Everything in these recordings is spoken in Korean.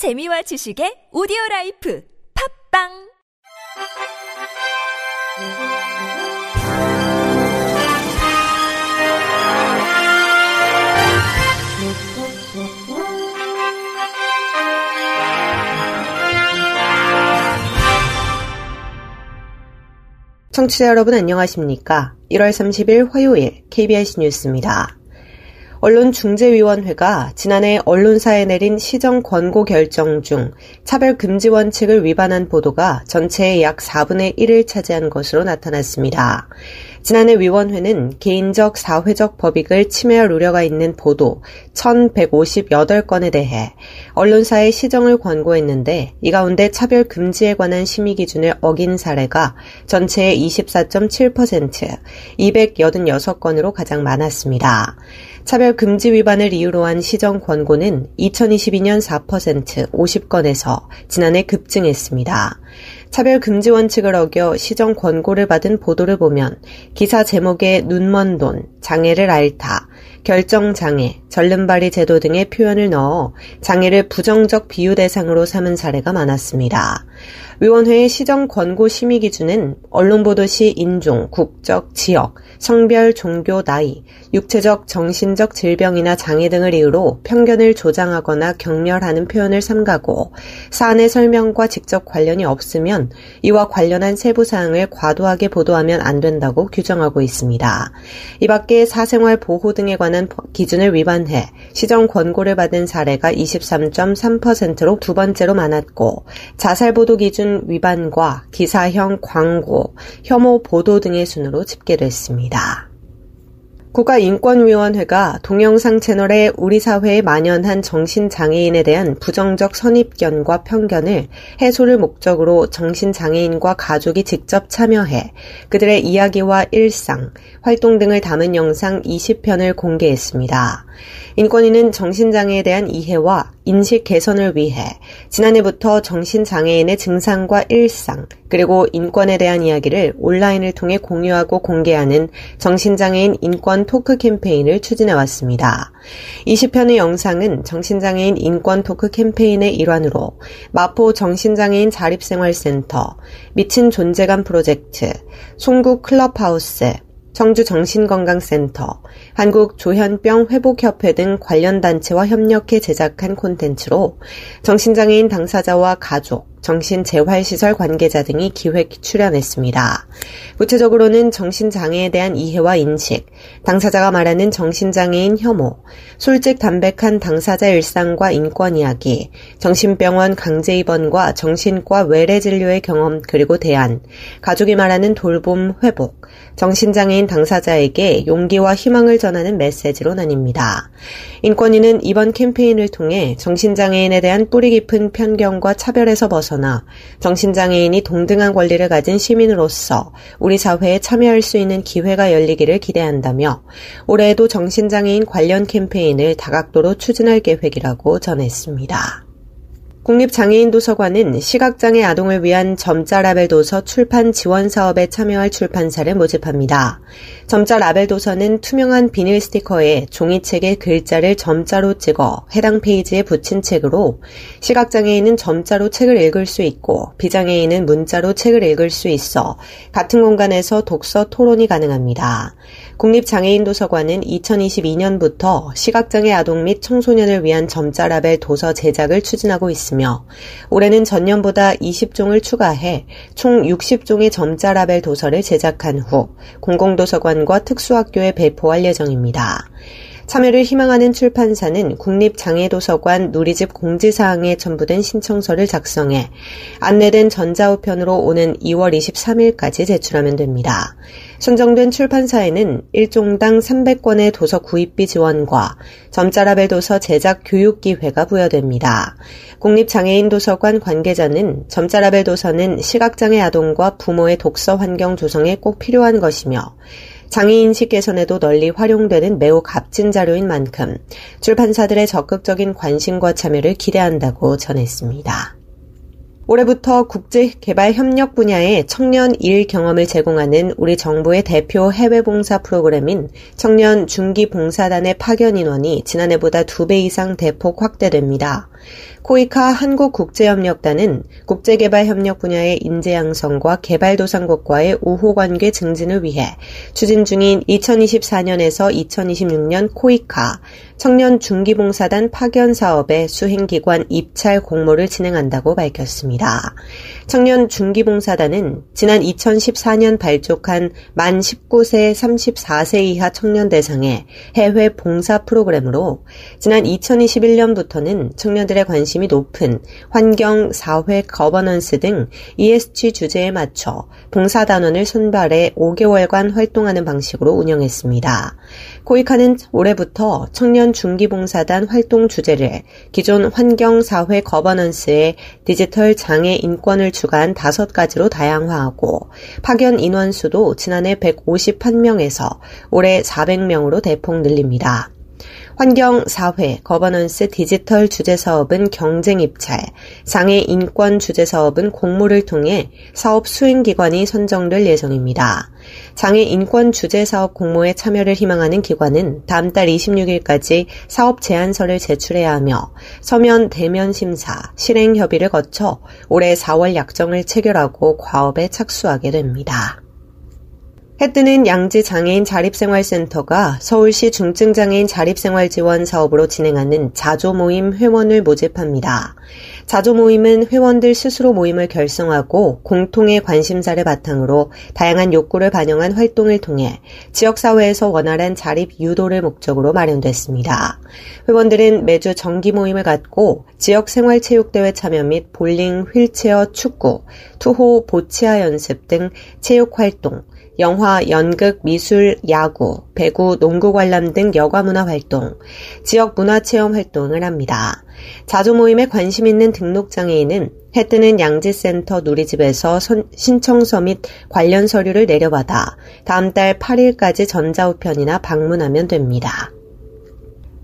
재미와 지식의 오디오 라이프 팝빵 청취자 여러분 안녕하십니까? 1월 30일 화요일 KBS 뉴스입니다. 언론중재위원회가 지난해 언론사에 내린 시정 권고 결정 중 차별 금지 원칙을 위반한 보도가 전체의 약 4분의 1을 차지한 것으로 나타났습니다. 지난해 위원회는 개인적 사회적 법익을 침해할 우려가 있는 보도 1158건에 대해 언론사의 시정을 권고했는데 이 가운데 차별 금지에 관한 심의 기준을 어긴 사례가 전체의 24.7% 286건으로 가장 많았습니다. 차별 금지 위반을 이유로 한 시정 권고는 2022년 4% 50건에서 지난해 급증했습니다. 차별 금지 원칙을 어겨 시정 권고를 받은 보도를 보면 기사 제목에 눈먼 돈, 장애를 앓다, 결정 장애, 절름발이 제도 등의 표현을 넣어 장애를 부정적 비유 대상으로 삼은 사례가 많았습니다. 위원회의 시정 권고 심의 기준은 언론 보도 시 인종, 국적, 지역, 성별, 종교, 나이, 육체적, 정신적 질병이나 장애 등을 이유로 편견을 조장하거나 경멸하는 표현을 삼가고 사안의 설명과 직접 관련이 없으면 이와 관련한 세부 사항을 과도하게 보도하면 안 된다고 규정하고 있습니다. 이 밖에 사생활 보호 등에 관한 기준을 위반해 시정 권고를 받은 사례가 23.3%로 두 번째로 많았고 자살 보도 기준 위반과 기사형 광고, 혐오 보도 등의 순으로 집계됐습니다. 국가인권위원회가 동영상 채널에 우리 사회에 만연한 정신장애인에 대한 부정적 선입견과 편견을 해소를 목적으로 정신장애인과 가족이 직접 참여해 그들의 이야기와 일상, 활동 등을 담은 영상 20편을 공개했습니다. 인권위는 정신장애에 대한 이해와 인식 개선을 위해 지난해부터 정신장애인의 증상과 일상, 그리고 인권에 대한 이야기를 온라인을 통해 공유하고 공개하는 정신장애인 인권 토크 캠페인을 추진해 왔습니다. 20편의 영상은 정신장애인 인권 토크 캠페인의 일환으로 마포 정신장애인 자립생활센터, 미친 존재감 프로젝트, 송구 클럽하우스, 청주 정신건강센터, 한국조현병 회복협회 등 관련 단체와 협력해 제작한 콘텐츠로 정신장애인 당사자와 가족, 정신재활시설 관계자 등이 기획 출연했습니다. 구체적으로는 정신장애에 대한 이해와 인식, 당사자가 말하는 정신장애인 혐오, 솔직 담백한 당사자 일상과 인권 이야기, 정신병원 강제 입원과 정신과 외래 진료의 경험 그리고 대안, 가족이 말하는 돌봄 회복, 정신장애인 당사자에게 용기와 희망을 전하는 메시지로 나뉩니다. 인권위는 이번 캠페인을 통해 정신장애인에 대한 뿌리 깊은 편견과 차별에서 벗어나 정신장애인이 동등한 권리를 가진 시민으로서 우리 사회에 참여할 수 있는 기회가 열리기를 기대한다며 올해에도 정신장애인 관련 캠페인을 다각도로 추진할 계획이라고 전했습니다. 국립장애인도서관은 시각장애 아동을 위한 점자 라벨 도서 출판 지원 사업에 참여할 출판사를 모집합니다. 점자 라벨 도서는 투명한 비닐 스티커에 종이책에 글자를 점자로 찍어 해당 페이지에 붙인 책으로 시각장애인은 점자로 책을 읽을 수 있고 비장애인은 문자로 책을 읽을 수 있어 같은 공간에서 독서 토론이 가능합니다. 국립장애인도서관은 2022년부터 시각장애 아동 및 청소년을 위한 점자 라벨 도서 제작을 추진하고 있 으며 올해는 전년보다 20종을 추가해 총 60종의 점자 라벨 도서를 제작한 후 공공도서관과 특수학교에 배포할 예정입니다. 참여를 희망하는 출판사는 국립장애도서관 누리집 공지사항에 첨부된 신청서를 작성해 안내된 전자우편으로 오는 2월 23일까지 제출하면 됩니다. 선정된 출판사에는 1종당 300권의 도서 구입비 지원과 점자라벨 도서 제작 교육 기회가 부여됩니다. 국립장애인 도서관 관계자는 점자라벨 도서는 시각장애 아동과 부모의 독서 환경 조성에 꼭 필요한 것이며 장애인식 개선에도 널리 활용되는 매우 값진 자료인 만큼 출판사들의 적극적인 관심과 참여를 기대한다고 전했습니다. 올해부터 국제개발 협력 분야의 청년 일 경험을 제공하는 우리 정부의 대표 해외 봉사 프로그램인 청년 중기 봉사단의 파견 인원이 지난해보다 두배 이상 대폭 확대됩니다. 코이카 한국국제협력단은 국제개발협력 분야의 인재 양성과 개발도상국과의 우호관계 증진을 위해 추진 중인 2024년에서 2026년 코이카 청년 중기봉사단 파견 사업의 수행기관 입찰 공모를 진행한다고 밝혔습니다. 청년 중기봉사단은 지난 2014년 발족한 만 19세 34세 이하 청년 대상의 해외 봉사 프로그램으로 지난 2021년부터는 청년들의 관심이 높은 환경, 사회, 거버넌스 등 ESG 주제에 맞춰 봉사단원을 선발해 5개월간 활동하는 방식으로 운영했습니다. 코이카는 올해부터 청년 중기봉사단 활동 주제를 기존 환경, 사회, 거버넌스에 디지털 장애 인권을 추가한 다섯 가지로 다양화하고 파견 인원수도 지난해 151명에서 올해 400명으로 대폭 늘립니다. 환경, 사회, 거버넌스 디지털 주제 사업은 경쟁 입찰, 장애 인권 주제 사업은 공모를 통해 사업 수행 기관이 선정될 예정입니다. 장애 인권 주제 사업 공모에 참여를 희망하는 기관은 다음 달 26일까지 사업 제안서를 제출해야 하며 서면 대면 심사, 실행 협의를 거쳐 올해 4월 약정을 체결하고 과업에 착수하게 됩니다. 해뜨는 양지 장애인 자립생활센터가 서울시 중증장애인 자립생활지원 사업으로 진행하는 자조 모임 회원을 모집합니다. 자조 모임은 회원들 스스로 모임을 결성하고 공통의 관심사를 바탕으로 다양한 욕구를 반영한 활동을 통해 지역사회에서 원활한 자립 유도를 목적으로 마련됐습니다. 회원들은 매주 정기 모임을 갖고 지역 생활체육대회 참여 및 볼링, 휠체어, 축구, 투호, 보치아 연습 등 체육 활동, 영화, 연극, 미술, 야구, 배구, 농구 관람 등 여가 문화 활동, 지역 문화 체험 활동을 합니다. 자조 모임에 관심 있는 등록장애인은 해 뜨는 양지센터 누리집에서 신청서 및 관련 서류를 내려받아 다음 달 8일까지 전자우편이나 방문하면 됩니다.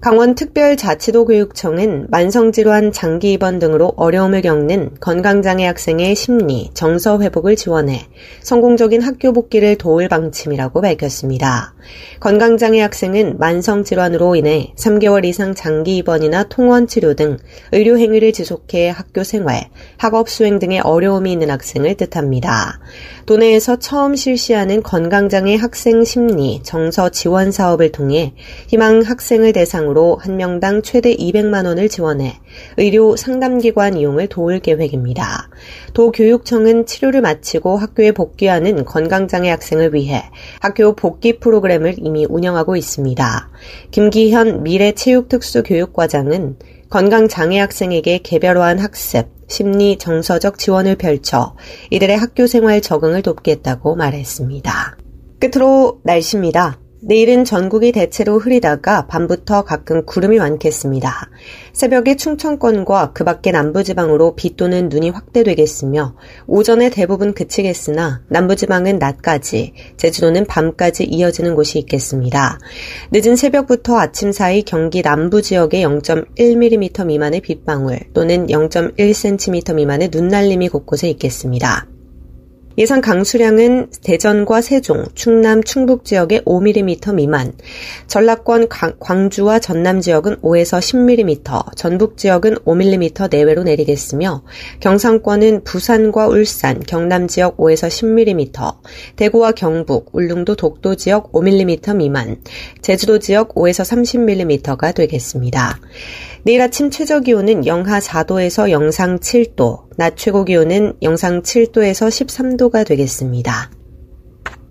강원특별자치도교육청은 만성질환, 장기 입원 등으로 어려움을 겪는 건강장애 학생의 심리, 정서 회복을 지원해 성공적인 학교 복귀를 도울 방침이라고 밝혔습니다. 건강장애 학생은 만성질환으로 인해 3개월 이상 장기 입원이나 통원 치료 등 의료 행위를 지속해 학교 생활, 학업 수행 등의 어려움이 있는 학생을 뜻합니다. 도내에서 처음 실시하는 건강장애 학생 심리, 정서 지원 사업을 통해 희망 학생을 대상으로 한 명당 최대 200만 원을 지원해 의료 상담기관 이용을 도울 계획입니다. 도교육청은 치료를 마치고 학교에 복귀하는 건강장애 학생을 위해 학교 복귀 프로그램을 이미 운영하고 있습니다. 김기현 미래체육특수교육과장은 건강장애 학생에게 개별화한 학습, 심리 정서적 지원을 펼쳐 이들의 학교 생활 적응을 돕겠다고 말했습니다. 끝으로 날씨입니다. 내일은 전국이 대체로 흐리다가 밤부터 가끔 구름이 많겠습니다. 새벽에 충청권과 그 밖의 남부지방으로 비 또는 눈이 확대되겠으며 오전에 대부분 그치겠으나 남부지방은 낮까지, 제주도는 밤까지 이어지는 곳이 있겠습니다. 늦은 새벽부터 아침 사이 경기 남부 지역에 0.1mm 미만의 빗방울 또는 0.1cm 미만의 눈날림이 곳곳에 있겠습니다. 예상 강수량은 대전과 세종, 충남, 충북 지역에 5mm 미만, 전라권 광 주와 전남 지역은 5에서 10mm, 전북 지역은 5mm 내외로 내리겠으며 경상권은 부산과 울산, 경남 지역 5에서 10mm, 대구와 경북, 울릉도 독도 지역 5mm 미만, 제주도 지역 5에서 30mm가 되겠습니다. 내일 아침 최저 기온은 영하 4도에서 영상 7도, 낮 최고 기온은 영상 7도에서 13도가 되겠습니다.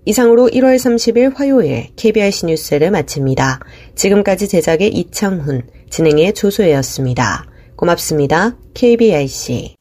이상으로 1월 30일 화요일 KBRC 뉴스를 마칩니다. 지금까지 제작의 이창훈, 진행의 조소혜였습니다. 고맙습니다. KBRC.